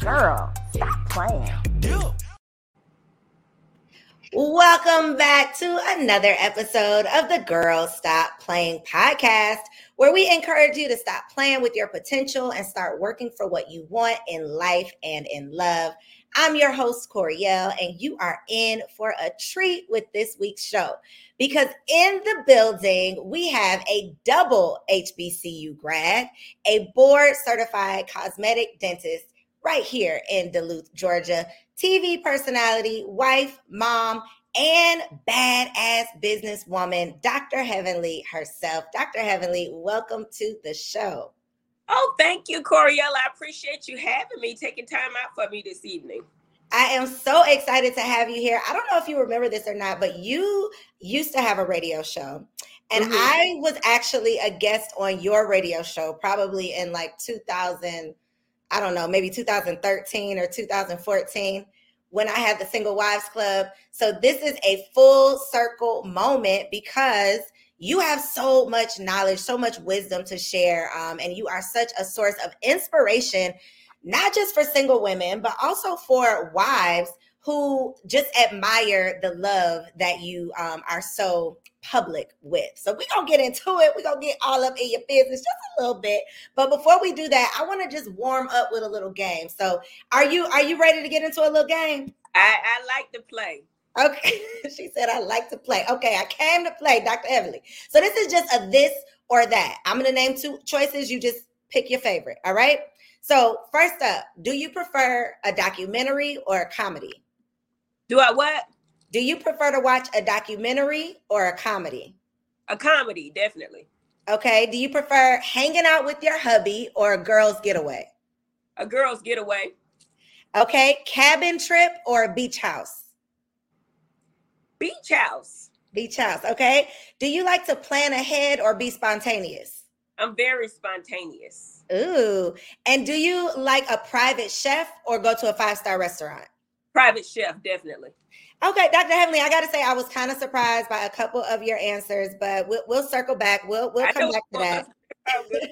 Girl, stop playing. Welcome back to another episode of the Girl Stop Playing podcast, where we encourage you to stop playing with your potential and start working for what you want in life and in love. I'm your host, Coriel, and you are in for a treat with this week's show because in the building, we have a double HBCU grad, a board certified cosmetic dentist right here in Duluth, Georgia, TV personality, wife, mom, and badass businesswoman, Dr. Heavenly herself. Dr. Heavenly, welcome to the show. Oh, thank you, Coriel. I appreciate you having me, taking time out for me this evening. I am so excited to have you here. I don't know if you remember this or not, but you used to have a radio show. And mm-hmm. I was actually a guest on your radio show probably in like 2000, I don't know, maybe 2013 or 2014 when I had the Single Wives Club. So this is a full circle moment because you have so much knowledge, so much wisdom to share, um, and you are such a source of inspiration, not just for single women, but also for wives who just admire the love that you um, are so public with. So we're gonna get into it. We're gonna get all up in your business just a little bit. But before we do that, I want to just warm up with a little game. So are you are you ready to get into a little game? I, I like to play. Okay. she said, I like to play. Okay, I came to play, Dr. Heavenly. So this is just a this or that. I'm going to name two choices. You just pick your favorite. All right. So, first up, do you prefer a documentary or a comedy? Do I what? Do you prefer to watch a documentary or a comedy? A comedy, definitely. Okay. Do you prefer hanging out with your hubby or a girl's getaway? A girl's getaway. Okay. Cabin trip or a beach house? Beach house. Beach house. Okay. Do you like to plan ahead or be spontaneous? I'm very spontaneous. Ooh. And do you like a private chef or go to a five star restaurant? Private chef, definitely. Okay, Dr. Heavenly, I got to say I was kind of surprised by a couple of your answers, but we'll, we'll circle back. We'll we'll come back to that.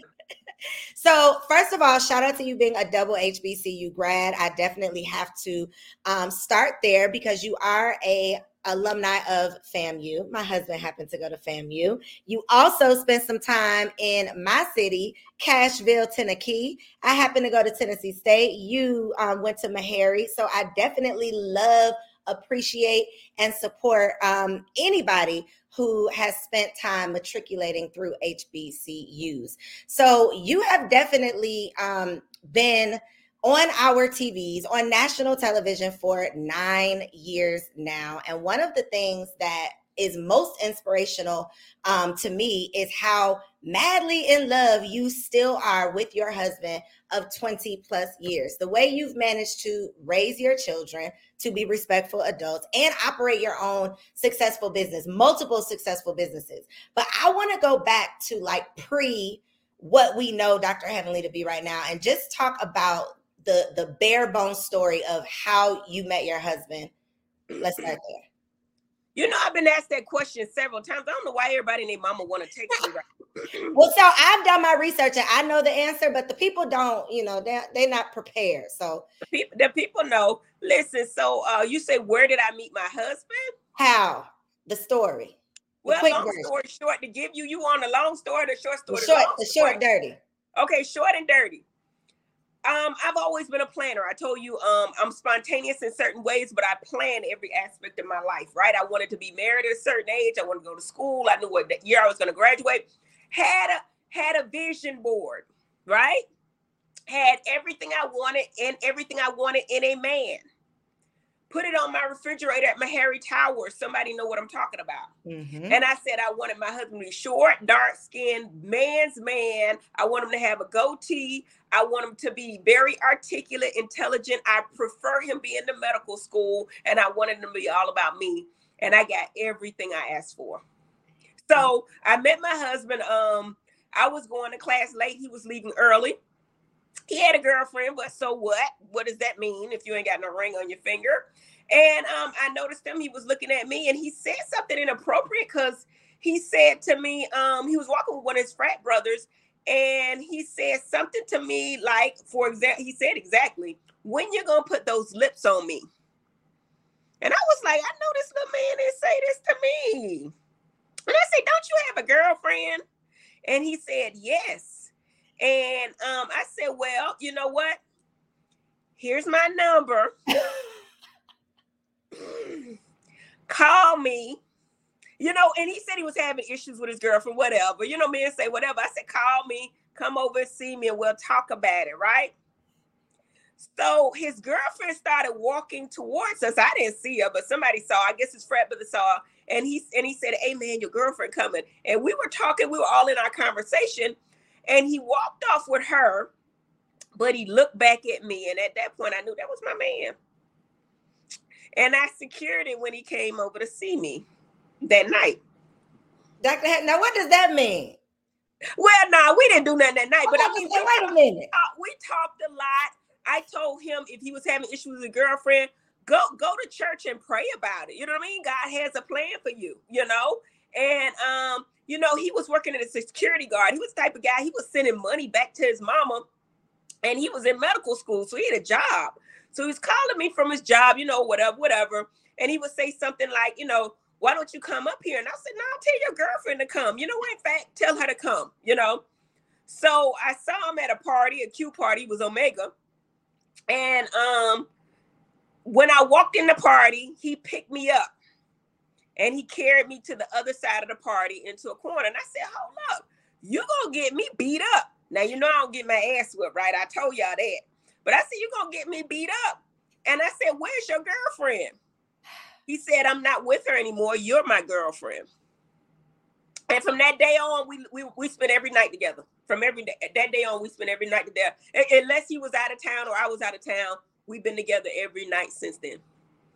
so first of all shout out to you being a double hbcu grad i definitely have to um, start there because you are a alumni of FAMU. My husband happened to go to FAMU. You also spent some time in my city, Cashville, Tennessee. I happen to go to Tennessee State. You um, went to Meharry. So I definitely love, appreciate, and support um, anybody who has spent time matriculating through HBCUs. So you have definitely um, been on our TVs, on national television for nine years now. And one of the things that is most inspirational um, to me is how madly in love you still are with your husband of 20 plus years. The way you've managed to raise your children to be respectful adults and operate your own successful business, multiple successful businesses. But I want to go back to like pre what we know Dr. Heavenly to be right now and just talk about the the bare bones story of how you met your husband. Let's start there. You know, I've been asked that question several times. I don't know why everybody and their mama want to take me right. well, so I've done my research and I know the answer, but the people don't, you know, they're they're not prepared. So the people, the people know. Listen, so uh you say where did I meet my husband? How? The story. The well, long version. story short, to give you, you want a long story, the short story, the short, the, the short, dirty. Okay, short and dirty. Um, I've always been a planner. I told you, um, I'm spontaneous in certain ways, but I plan every aspect of my life, right? I wanted to be married at a certain age. I wanted to go to school. I knew what year I was going to graduate. Had a had a vision board, right? Had everything I wanted and everything I wanted in a man put it on my refrigerator at Meharry Towers. Somebody know what I'm talking about. Mm-hmm. And I said I wanted my husband to be short, dark skinned, man's man. I want him to have a goatee. I want him to be very articulate, intelligent. I prefer him being in medical school, and I wanted him to be all about me. And I got everything I asked for. So I met my husband. Um, I was going to class late. He was leaving early. He had a girlfriend, but so what? What does that mean if you ain't got no ring on your finger? And um, I noticed him. He was looking at me, and he said something inappropriate because he said to me, um, he was walking with one of his frat brothers, and he said something to me like, for example, he said exactly, "When you gonna put those lips on me?" And I was like, I know this little man didn't say this to me. And I said, Don't you have a girlfriend? And he said, Yes. And um, I said, Well, you know what? Here's my number. Call me. You know, and he said he was having issues with his girlfriend, whatever. You know, men say whatever. I said, Call me, come over and see me, and we'll talk about it, right? So his girlfriend started walking towards us. I didn't see her, but somebody saw. I guess his friend brother saw. And he and he said, "Hey man, your girlfriend coming." And we were talking. We were all in our conversation. And he walked off with her, but he looked back at me. And at that point, I knew that was my man. And I secured it when he came over to see me that night. Dr. Now what does that mean? Well, no, nah, we didn't do nothing that night. But I mean, say, wait a minute. we talked a lot. I told him if he was having issues with a girlfriend, go go to church and pray about it. You know what I mean? God has a plan for you, you know? And um, you know, he was working as a security guard. He was type of guy, he was sending money back to his mama, and he was in medical school, so he had a job. So he was calling me from his job, you know, whatever, whatever. And he would say something like, you know, why don't you come up here? And I said, no, I'll tell your girlfriend to come. You know what? In fact, tell her to come, you know. So I saw him at a party, a Q party, was Omega. And um when I walked in the party, he picked me up and he carried me to the other side of the party into a corner. And I said, Hold up, you're gonna get me beat up. Now you know I don't get my ass whipped, right? I told y'all that. But I said, You're gonna get me beat up. And I said, Where's your girlfriend? He said, I'm not with her anymore. You're my girlfriend. And from that day on, we we, we spent every night together. From every day that day on, we spent every night together. Unless he was out of town or I was out of town, we've been together every night since then.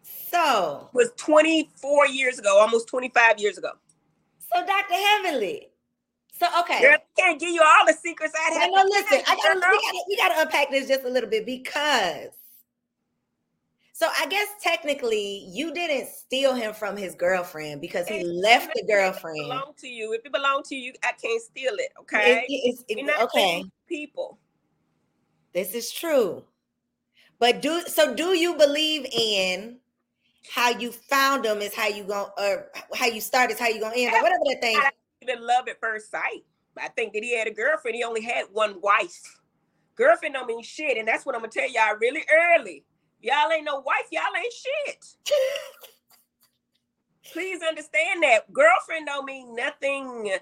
So it was 24 years ago, almost 25 years ago. So Dr. Heavenly. So okay. Girl, I can't give you all the secrets I have. No, listen, I gotta, we, gotta, we gotta unpack this just a little bit because so I guess technically you didn't steal him from his girlfriend because he left the girlfriend. It belong to you. If it belongs to you, I can't steal it. Okay. It, it, not okay. People. This is true. But do so do you believe in how you found them is how you going or how you start is how you gonna end or whatever that thing. Even love at first sight. I think that he had a girlfriend. He only had one wife. Girlfriend don't mean shit, and that's what I'm gonna tell y'all really early. Y'all ain't no wife. Y'all ain't shit. Please understand that girlfriend don't mean nothing.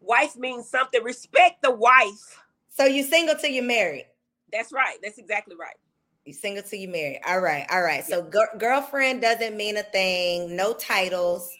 Wife means something. Respect the wife. So you single till you're married. That's right. That's exactly right. You single till you married. All right, all right. So girlfriend doesn't mean a thing. No titles.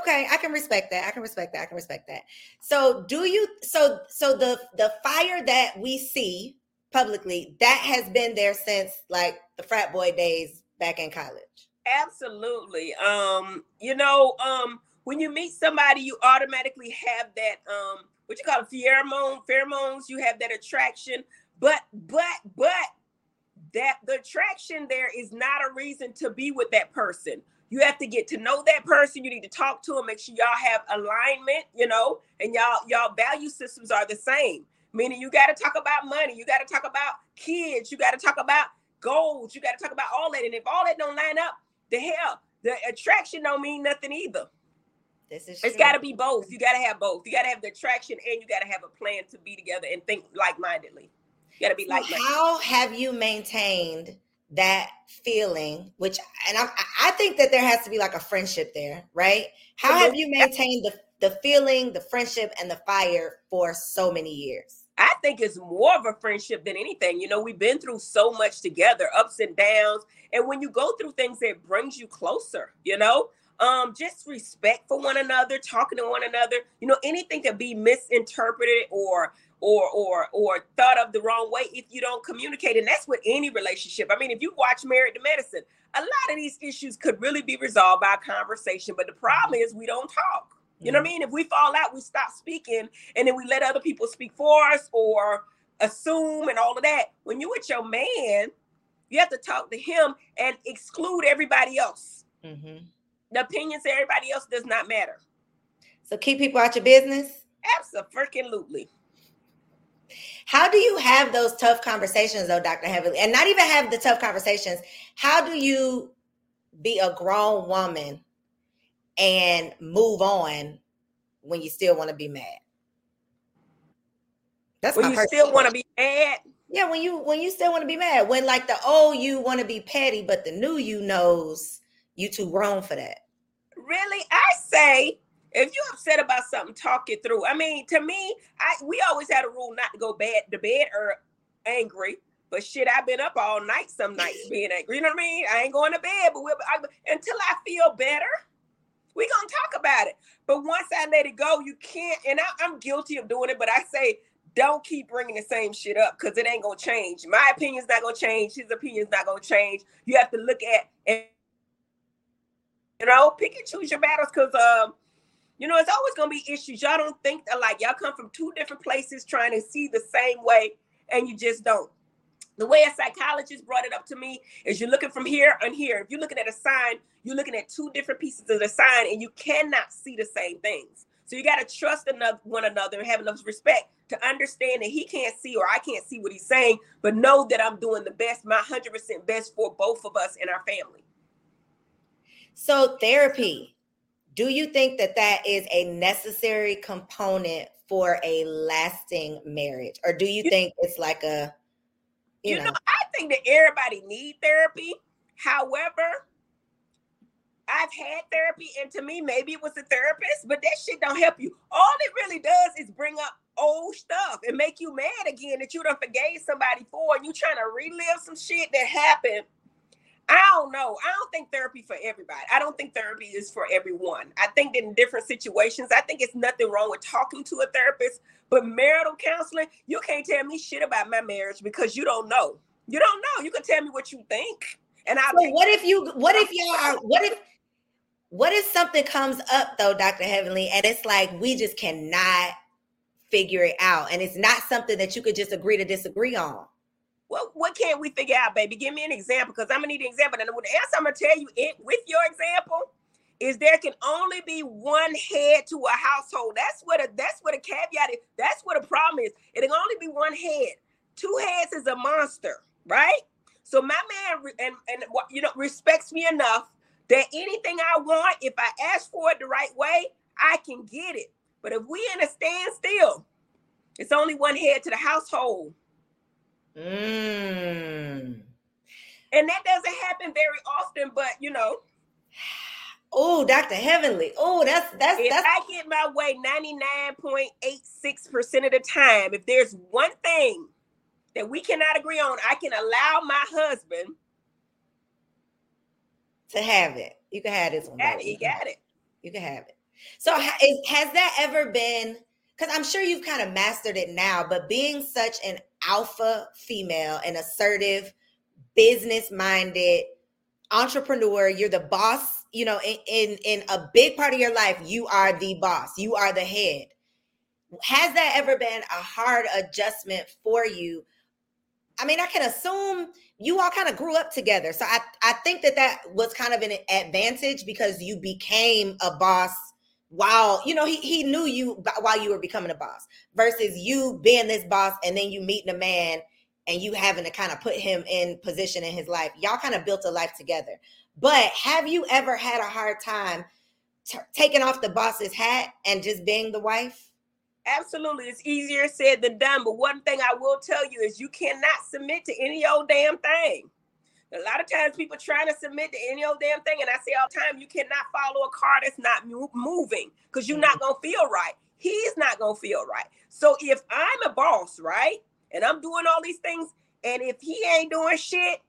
Okay, I can respect that. I can respect that. I can respect that. So, do you so so the the fire that we see publicly that has been there since like the frat boy days back in college. Absolutely. Um, you know, um, when you meet somebody, you automatically have that um, what you call a pheromone, pheromones. You have that attraction, but but but that the attraction there is not a reason to be with that person. You have to get to know that person. You need to talk to them, make sure y'all have alignment, you know, and y'all y'all value systems are the same. Meaning you got to talk about money, you got to talk about kids, you got to talk about goals, you got to talk about all that. And if all that don't line up, the hell, the attraction don't mean nothing either. This is it's got to be both. You got to have both. You got to have the attraction and you got to have a plan to be together and think like-mindedly. You got to be like. How have you maintained that feeling which and I, I think that there has to be like a friendship there right? How have you maintained the the feeling the friendship and the fire for so many years? I think it's more of a friendship than anything. You know we've been through so much together ups and downs and when you go through things it brings you closer you know? Um just respect for one another talking to one another you know anything can be misinterpreted or or or or thought of the wrong way if you don't communicate and that's with any relationship. I mean if you watch married to medicine a lot of these issues could really be resolved by conversation but the problem is we don't talk. You know what i mm-hmm. mean? If we fall out we stop speaking and then we let other people speak for us or assume and all of that. When you with your man you have to talk to him and exclude everybody else. Mm-hmm. the opinions of everybody else does not matter. So keep people out of your business? Absolutely how do you have those tough conversations though, Dr. Heavenly? And not even have the tough conversations. How do you be a grown woman and move on when you still want to be mad? That's when you still want to be mad. Yeah, when you when you still want to be mad. When like the old you want to be petty, but the new you knows you too grown for that. Really? I say if you're upset about something, talk it through. I mean, to me, I we always had a rule not to go bad to bed or angry. But shit, I've been up all night some nights being angry. You know what I mean? I ain't going to bed, but we'll, I, until I feel better, we gonna talk about it. But once I let it go, you can't. And I, I'm guilty of doing it, but I say don't keep bringing the same shit up because it ain't gonna change. My opinion's not gonna change. His opinion's not gonna change. You have to look at and you know pick and choose your battles because um you know, it's always gonna be issues. Y'all don't think that like Y'all come from two different places trying to see the same way, and you just don't. The way a psychologist brought it up to me is you're looking from here and here. If you're looking at a sign, you're looking at two different pieces of the sign, and you cannot see the same things. So you got to trust another one another and have enough respect to understand that he can't see or I can't see what he's saying, but know that I'm doing the best, my 100% best for both of us and our family. So therapy, do you think that that is a necessary component for a lasting marriage? Or do you, you think it's like a you, you know, know? I think that everybody need therapy. However I've had therapy, and to me, maybe it was a therapist, but that shit don't help you. All it really does is bring up old stuff and make you mad again that you don't forgave somebody for, and you trying to relive some shit that happened I don't know. I don't think therapy for everybody. I don't think therapy is for everyone. I think that in different situations, I think it's nothing wrong with talking to a therapist, but marital counseling, you can't tell me shit about my marriage because you don't know. You don't know. You can tell me what you think. And I so what if you what if y'all are what if what if something comes up though, Dr. Heavenly, and it's like we just cannot figure it out and it's not something that you could just agree to disagree on? What what can't we figure out, baby? Give me an example because I'm gonna need an example. And the answer I'm gonna tell you it with your example is there can only be one head to a household. That's what a that's what a caveat is. That's what a problem is. It can only be one head. Two heads is a monster, right? So my man and and you know respects me enough that anything I want, if I ask for it the right way, I can get it. But if we in a standstill, it's only one head to the household. Mm. And that doesn't happen very often, but you know. Oh, Dr. Heavenly. Oh, that's that's if that's I get my way 99.86% of the time, if there's one thing that we cannot agree on, I can allow my husband to have it. You can have this one. Got it, you got it. You can have it. So has, has that ever been? Because I'm sure you've kind of mastered it now, but being such an alpha female, an assertive, business minded entrepreneur, you're the boss. You know, in, in in a big part of your life, you are the boss. You are the head. Has that ever been a hard adjustment for you? I mean, I can assume you all kind of grew up together. So I, I think that that was kind of an advantage because you became a boss while, you know, he, he knew you while you were becoming a boss versus you being this boss and then you meeting a man and you having to kind of put him in position in his life. Y'all kind of built a life together. But have you ever had a hard time t- taking off the boss's hat and just being the wife? Absolutely. It's easier said than done. But one thing I will tell you is you cannot submit to any old damn thing. A lot of times people trying to submit to any old damn thing. And I say all the time, you cannot follow a car that's not moving because you're not mm-hmm. going to feel right. He's not going to feel right. So if I'm a boss, right, and I'm doing all these things, and if he ain't doing shit,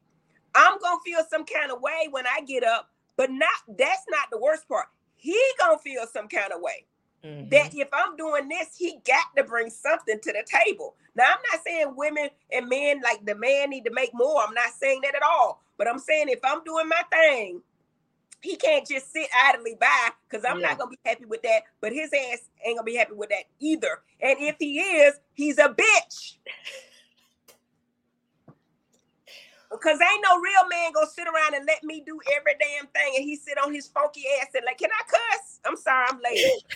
I'm going to feel some kind of way when I get up. But not that's not the worst part. He going to feel some kind of way. Mm-hmm. That if I'm doing this, he got to bring something to the table. Now, I'm not saying women and men like the man need to make more. I'm not saying that at all. But I'm saying if I'm doing my thing, he can't just sit idly by because I'm yeah. not gonna be happy with that. But his ass ain't gonna be happy with that either. And if he is, he's a bitch. Because ain't no real man gonna sit around and let me do every damn thing and he sit on his funky ass and like, can I cuss? I'm sorry, I'm late.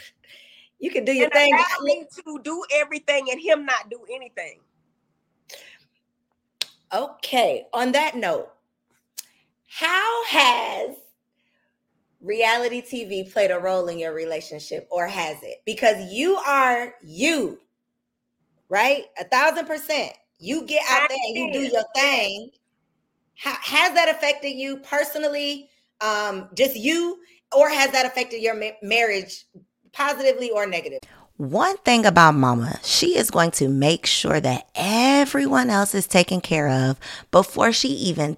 You can do your and thing. Allow me to do everything and him not do anything. Okay. On that note, how has reality TV played a role in your relationship, or has it? Because you are you, right? A thousand percent. You get out there and you do your thing. How, has that affected you personally? Um, just you, or has that affected your ma- marriage positively or negative. One thing about mama, she is going to make sure that everyone else is taken care of before she even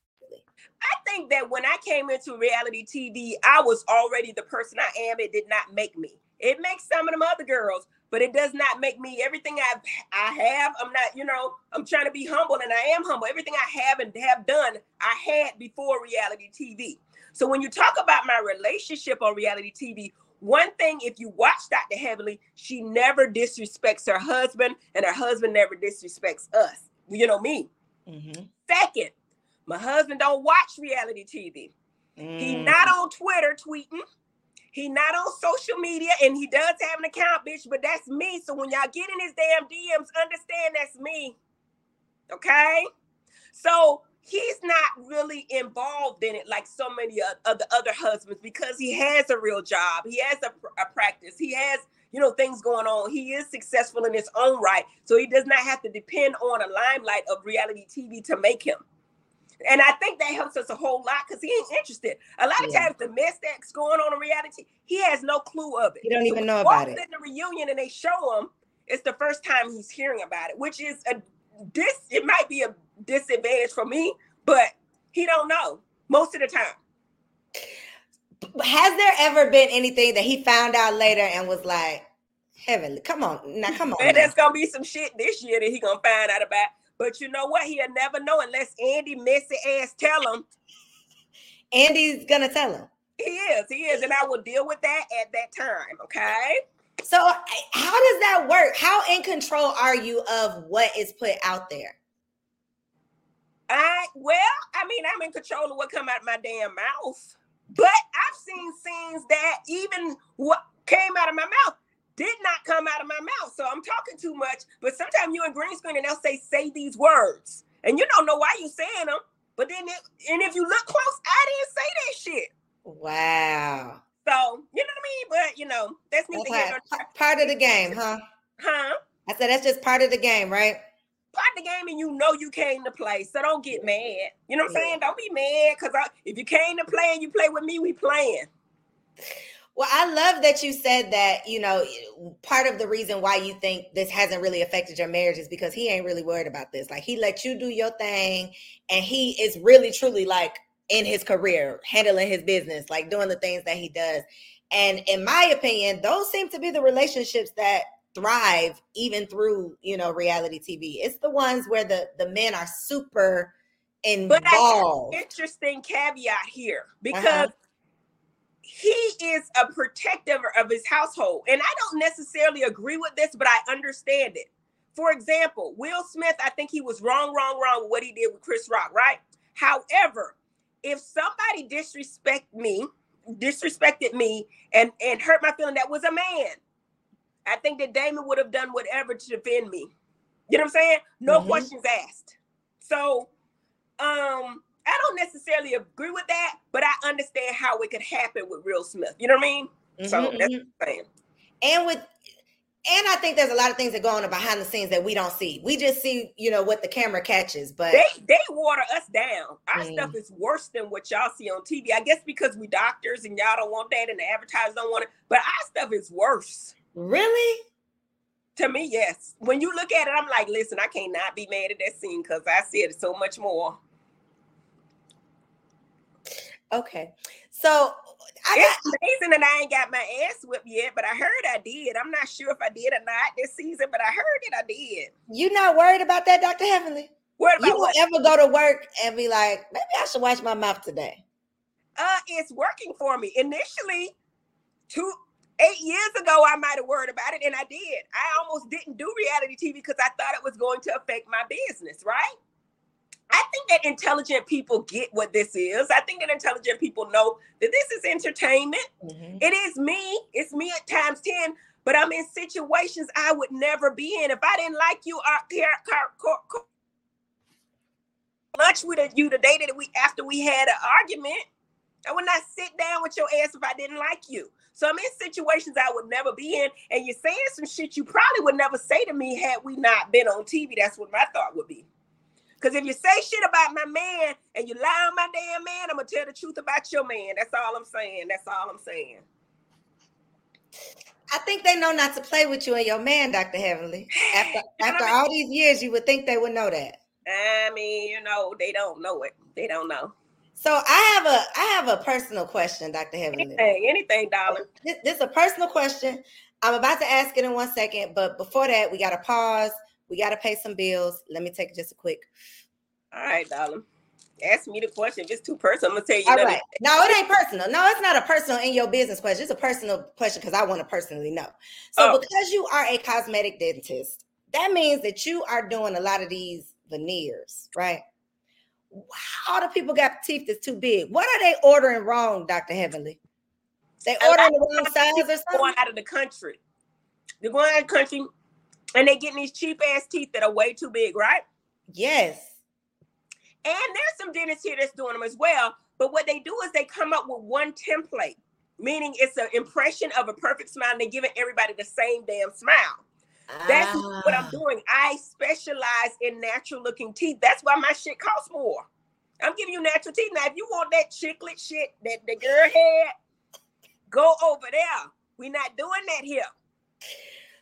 I think that when I came into reality TV, I was already the person I am. It did not make me. It makes some of them other girls, but it does not make me. Everything I've I have, I'm not, you know, I'm trying to be humble and I am humble. Everything I have and have done, I had before reality TV. So when you talk about my relationship on reality TV, one thing, if you watch Dr. Heavenly, she never disrespects her husband, and her husband never disrespects us. You know me. Mm-hmm. Second, my husband don't watch reality TV. Mm. He not on Twitter tweeting. He not on social media, and he does have an account, bitch. But that's me. So when y'all get in his damn DMs, understand that's me. Okay. So he's not really involved in it like so many of the other husbands because he has a real job, he has a, a practice, he has you know things going on. He is successful in his own right, so he does not have to depend on a limelight of reality TV to make him. And I think that helps us a whole lot because he ain't interested. A lot of yeah. times, the mess that's going on in reality, he has no clue of it. He don't so even know about it. In the reunion, and they show him, it's the first time he's hearing about it, which is a this. It might be a disadvantage for me, but he don't know most of the time. Has there ever been anything that he found out later and was like, "Heavenly, come on, now come on." And there's gonna be some shit this year that he gonna find out about. But you know what? He'll never know unless Andy messy ass tell him. Andy's gonna tell him. He is, he is, and I will deal with that at that time. Okay. So how does that work? How in control are you of what is put out there? I well, I mean, I'm in control of what come out of my damn mouth. But I've seen scenes that even what came out of my mouth did not come out of my mouth. So I'm talking too much. But sometimes you're in green screen and they'll say, say these words. And you don't know why you're saying them. But then it, and if you look close, I didn't say that shit. Wow. So you know what I mean? But you know, that's neither okay. part of the game, huh? Huh? I said that's just part of the game, right? Part of the game, and you know you came to play, so don't get mad. You know what I'm saying? Don't be mad because if you came to play and you play with me, we playing. Well, I love that you said that, you know, part of the reason why you think this hasn't really affected your marriage is because he ain't really worried about this. Like he let you do your thing and he is really truly like in his career, handling his business, like doing the things that he does. And in my opinion, those seem to be the relationships that thrive even through, you know, reality TV. It's the ones where the the men are super involved. But interesting caveat here because uh-huh he is a protector of his household. And I don't necessarily agree with this, but I understand it. For example, Will Smith, I think he was wrong, wrong, wrong with what he did with Chris Rock, right? However, if somebody disrespect me, disrespected me and and hurt my feeling, that was a man. I think that Damon would have done whatever to defend me. You know what I'm saying? No mm-hmm. questions asked. So um I don't necessarily agree with that, but I understand how it could happen with Will Smith. You know what I mean? Mm-hmm, so that's mm-hmm. what I'm saying. And with and I think there's a lot of things that go on behind the scenes that we don't see. We just see, you know, what the camera catches. But they they water us down. Our mm. stuff is worse than what y'all see on TV. I guess because we doctors and y'all don't want that, and the advertisers don't want it. But our stuff is worse. Really? To me, yes. When you look at it, I'm like, listen, I cannot be mad at that scene because I see it so much more. Okay. So I it's got, amazing that I ain't got my ass whipped yet, but I heard I did. I'm not sure if I did or not this season, but I heard it. I did. You not worried about that, Dr. Heavenly? Worried about you will ever go to work and be like, maybe I should wash my mouth today? Uh, it's working for me. Initially, two eight years ago, I might have worried about it, and I did. I almost didn't do reality TV because I thought it was going to affect my business, right? I think that intelligent people get what this is. I think that intelligent people know that this is entertainment. Mm-hmm. It is me. It's me at times 10, but I'm in situations I would never be in. If I didn't like you, uh, lunch with you the day that we after we had an argument, I would not sit down with your ass if I didn't like you. So I'm in situations I would never be in, and you're saying some shit you probably would never say to me had we not been on TV. That's what my thought would be. Because if you say shit about my man and you lie on my damn man, I'm gonna tell the truth about your man. That's all I'm saying. That's all I'm saying. I think they know not to play with you and your man, Dr. Heavenly. After after all these years, you would think they would know that. I mean, you know, they don't know it. They don't know. So I have a I have a personal question, Dr. Heavenly. Anything, anything, darling. This, this is a personal question. I'm about to ask it in one second, but before that, we got to pause we got to pay some bills. Let me take just a quick. All right, darling. Ask me the question. If it's too personal, I'm gonna tell you. All right. No, it ain't personal. No, it's not a personal in your business question. It's a personal question because I want to personally know. So, oh. because you are a cosmetic dentist, that means that you are doing a lot of these veneers, right? How do people got teeth that's too big. What are they ordering wrong, Doctor Heavenly? They ordering the wrong size or something? Going out of the country. They're going out of the country and they getting these cheap ass teeth that are way too big, right? Yes. And there's some dentists here that's doing them as well. But what they do is they come up with one template, meaning it's an impression of a perfect smile, and they're giving everybody the same damn smile. That's ah. what I'm ah. doing. I specialize in natural looking teeth. That's why my shit costs more. I'm giving you natural teeth. Now, if you want that chiclet shit that the girl had, go over there. We're not doing that here.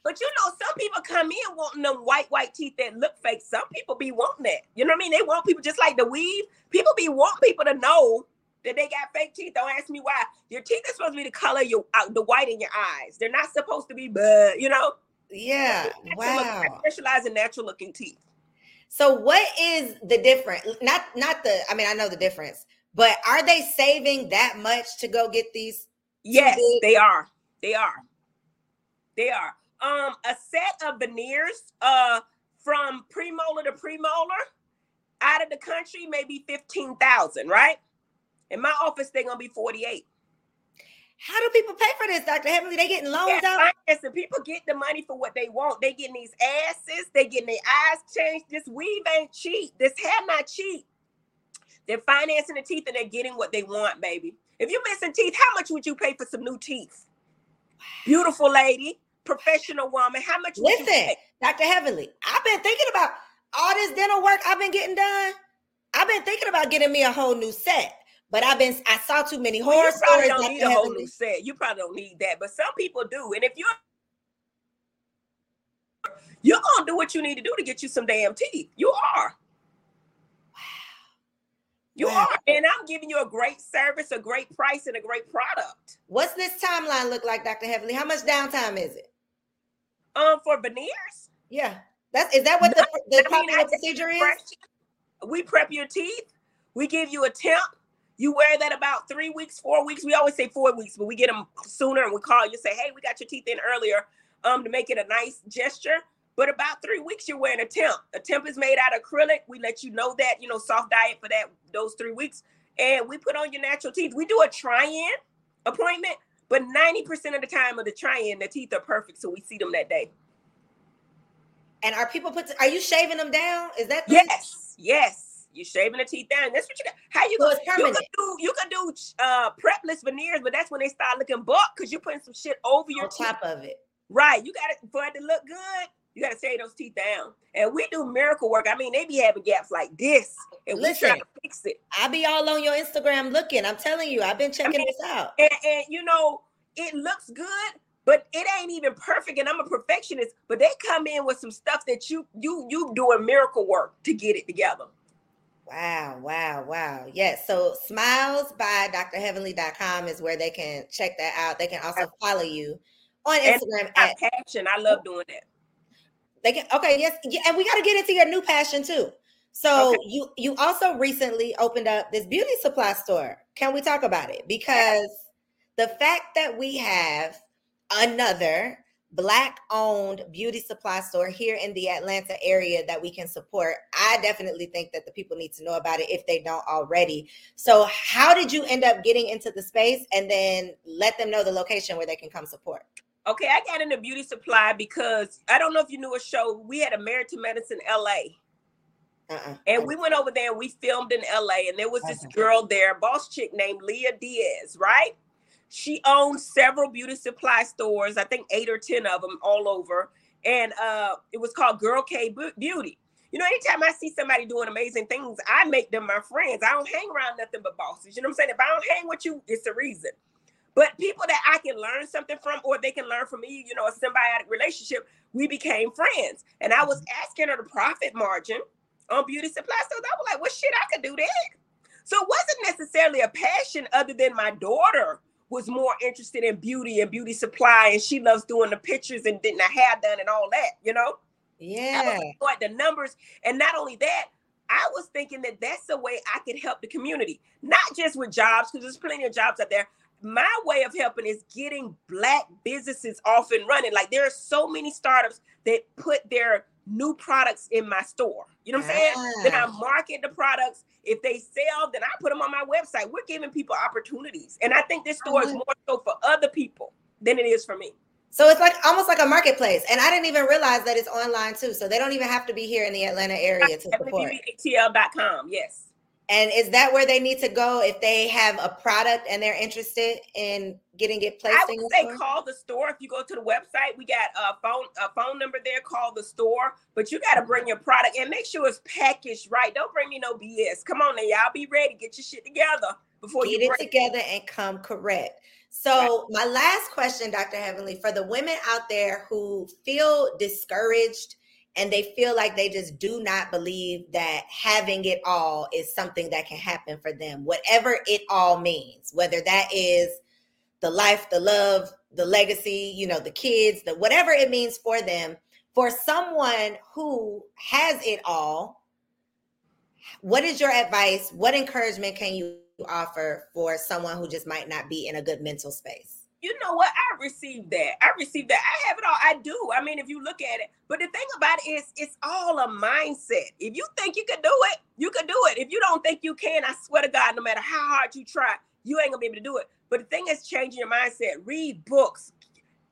But you know, some people come in wanting them white, white teeth that look fake. Some people be wanting that. You know what I mean? They want people just like the weave. People be want people to know that they got fake teeth. Don't ask me why. Your teeth are supposed to be the color you uh, the white in your eyes. They're not supposed to be, but you know. Yeah. Wow. I specialize in natural looking teeth. So what is the difference? Not not the I mean I know the difference, but are they saving that much to go get these? Yes, they are. They are. They are. Um a set of veneers uh from premolar to premolar out of the country maybe 15,000, right? In my office they're going to be 48. How do people pay for this, Dr. Heavenly? They getting loans out? And people get the money for what they want. They getting these asses, they getting their eyes changed. This weave ain't cheap. This hair not cheap. They're financing the teeth and they're getting what they want, baby. If you're missing teeth, how much would you pay for some new teeth? Beautiful lady, professional woman. How much Listen, Dr. Heavenly, I've been thinking about all this dental work I've been getting done. I've been thinking about getting me a whole new set. But I've been I saw too many horror stories. Don't need a whole new set. You probably don't need that, but some people do. And if you're you're gonna do what you need to do to get you some damn teeth. You are. Wow. You wow. are. And I'm giving you a great service, a great price, and a great product. What's this timeline look like, Dr. Heavenly? How much downtime is it? Um, for veneers? Yeah. That's is that what the, the popular procedure is? We prep your teeth. We give you a temp you wear that about three weeks, four weeks. We always say four weeks, but we get them sooner and we call you say, hey, we got your teeth in earlier um, to make it a nice gesture. But about three weeks, you're wearing a temp. A temp is made out of acrylic. We let you know that, you know, soft diet for that those three weeks. And we put on your natural teeth. We do a try-in appointment, but 90% of the time of the try-in, the teeth are perfect. So we see them that day. And are people put are you shaving them down? Is that yes, yes. You shaving the teeth down. That's what you got. How you so gonna you can do you can do uh prepless veneers, but that's when they start looking buck because you're putting some shit over your On top of it. Right. You got it for it to look good. You got to shave those teeth down. And we do miracle work. I mean, they be having gaps like this, and Listen, we try to fix it. I be all on your Instagram looking. I'm telling you, I've been checking I mean, this out. And, and you know, it looks good, but it ain't even perfect. And I'm a perfectionist. But they come in with some stuff that you you you doing miracle work to get it together. Wow, wow, wow. Yes. So smiles by drheavenly.com is where they can check that out. They can also follow you on Instagram at passion. I love doing that. They can okay, yes. Yeah, and we got to get into your new passion too. So okay. you you also recently opened up this beauty supply store. Can we talk about it? Because the fact that we have another black owned beauty supply store here in the Atlanta area that we can support. I definitely think that the people need to know about it if they don't already. So, how did you end up getting into the space and then let them know the location where they can come support? Okay, I got into beauty supply because I don't know if you knew a show. We had a Married to Medicine LA. Uh-uh. And we went over there and we filmed in LA, and there was this uh-uh. girl there, boss chick named Leah Diaz, right? She owns several beauty supply stores, I think eight or 10 of them all over. And uh, it was called Girl K Beauty. You know, anytime I see somebody doing amazing things, I make them my friends. I don't hang around nothing but bosses. You know what I'm saying? If I don't hang with you, it's a reason. But people that I can learn something from, or they can learn from me, you know, a symbiotic relationship, we became friends. And I was asking her the profit margin on beauty supply stores. I was like, well, shit, I could do that. So it wasn't necessarily a passion other than my daughter was more interested in beauty and beauty supply, and she loves doing the pictures and getting her hair done and all that, you know? Yeah. Like the numbers. And not only that, I was thinking that that's the way I could help the community, not just with jobs, because there's plenty of jobs out there. My way of helping is getting black businesses off and running. Like there are so many startups that put their new products in my store. You know what I'm saying? Ah. Then I market the products. If they sell, then I put them on my website. We're giving people opportunities. And I think this store is more so for other people than it is for me. So it's like almost like a marketplace. And I didn't even realize that it's online too. So they don't even have to be here in the Atlanta area to support. ATL.com, yes. And is that where they need to go if they have a product and they're interested in getting it placed? I would say store? call the store. If you go to the website, we got a phone a phone number there. Call the store, but you got to bring your product and make sure it's packaged right. Don't bring me no BS. Come on, now, y'all be ready. Get your shit together before Get you it together and come correct. So, right. my last question, Dr. Heavenly, for the women out there who feel discouraged and they feel like they just do not believe that having it all is something that can happen for them, whatever it all means, whether that is the life, the love, the legacy, you know, the kids, the whatever it means for them. For someone who has it all, what is your advice? What encouragement can you offer for someone who just might not be in a good mental space? You know what? I received that. I received that. I have it all. I do. I mean, if you look at it, but the thing about it is, it's all a mindset. If you think you can do it, you can do it. If you don't think you can, I swear to God, no matter how hard you try, you ain't gonna be able to do it. But the thing is, changing your mindset. Read books,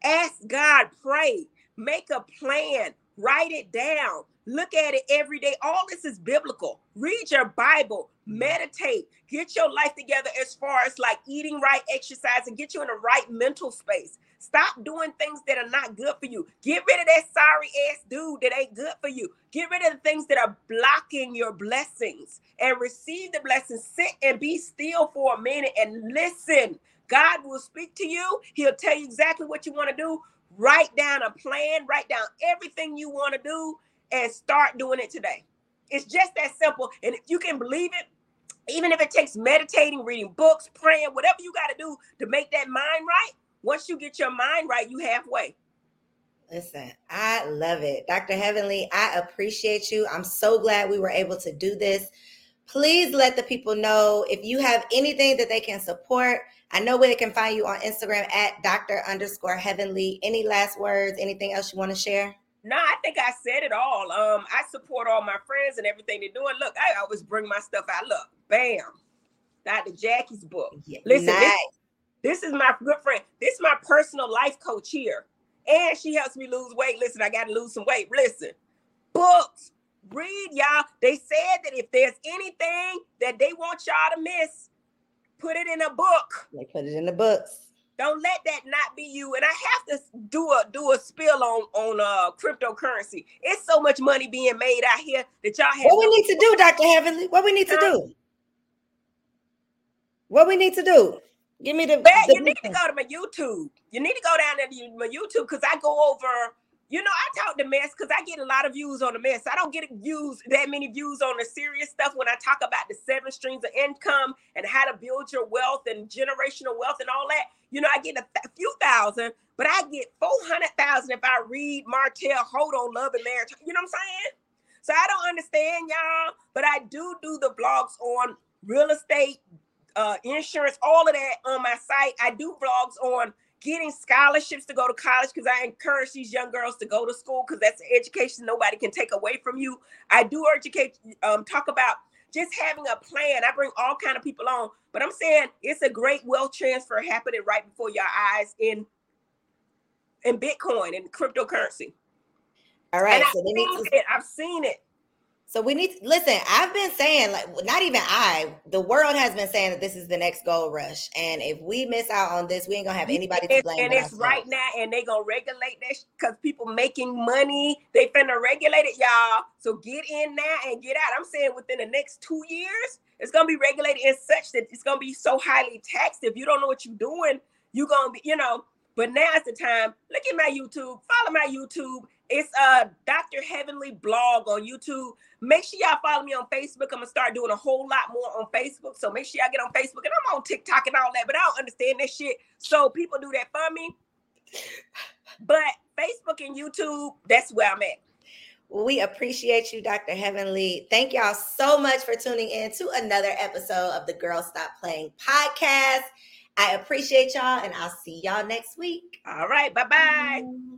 ask God, pray, make a plan, write it down. Look at it every day. All this is biblical. Read your Bible, meditate, get your life together as far as like eating right, exercise, and get you in the right mental space. Stop doing things that are not good for you. Get rid of that sorry ass dude that ain't good for you. Get rid of the things that are blocking your blessings and receive the blessings. Sit and be still for a minute and listen. God will speak to you. He'll tell you exactly what you want to do. Write down a plan, write down everything you want to do, and start doing it today. It's just that simple. And if you can believe it, even if it takes meditating, reading books, praying, whatever you got to do to make that mind right, once you get your mind right, you halfway. Listen, I love it. Dr. Heavenly, I appreciate you. I'm so glad we were able to do this. Please let the people know if you have anything that they can support. I know where they can find you on Instagram at Dr. underscore Heavenly. Any last words? Anything else you want to share? No, I think I said it all. Um, I support all my friends and everything they're doing. Look, I always bring my stuff out. Look, bam, Dr. Jackie's book. Yeah, Listen, nice. this, this is my good friend. This is my personal life coach here, and she helps me lose weight. Listen, I got to lose some weight. Listen, books, read, y'all. They said that if there's anything that they want y'all to miss, put it in a book. They put it in the books. Don't let that not be you. And I have to do a do a spill on on uh cryptocurrency. It's so much money being made out here that y'all have. What we need to do, Doctor Heavenly? What we need to do? What we need to do? Give me the. the you need to go to my YouTube. You need to go down to my YouTube because I go over you know, I talk the mess because I get a lot of views on the mess. I don't get views that many views on the serious stuff when I talk about the seven streams of income and how to build your wealth and generational wealth and all that. You know, I get a, th- few thousand, but I get four hundred thousand if I read Martell Holt on Love and Marriage. You know what I'm saying? So I don't understand y'all, but I do do the vlogs on real estate, uh, insurance, all of that on my site. I do vlogs on getting scholarships to go to college because I encourage these young girls to go to school because that's an education nobody can take away from you. I do educate, um, talk about just having a plan. I bring all kind of people on, but I'm saying it's a great wealth transfer happening right before your eyes in in Bitcoin and cryptocurrency. All right, so I've, seen it. I've seen it. So we need to listen. I've been saying, like, not even I, the world has been saying that this is the next gold rush. And if we miss out on this, we ain't gonna have anybody to blame. And it's right now, and they gonna regulate that because people making money. They finna regulate it, y'all. So get in now and get out. I'm saying within the next two years, it's gonna be regulated in such that it's gonna be so highly taxed. If you don't know what you're doing, you're gonna be, you know. But now is the time. Look at my YouTube. Follow my YouTube it's uh, a Dr. Heavenly blog on YouTube. Make sure y'all follow me on Facebook. I'm gonna start doing a whole lot more on Facebook. So make sure y'all get on Facebook and I'm on TikTok and all that, but I don't understand that shit. So people do that for me. But Facebook and YouTube, that's where I'm at. We appreciate you, Dr. Heavenly. Thank y'all so much for tuning in to another episode of the Girl Stop Playing podcast. I appreciate y'all, and I'll see y'all next week. All right. Bye bye.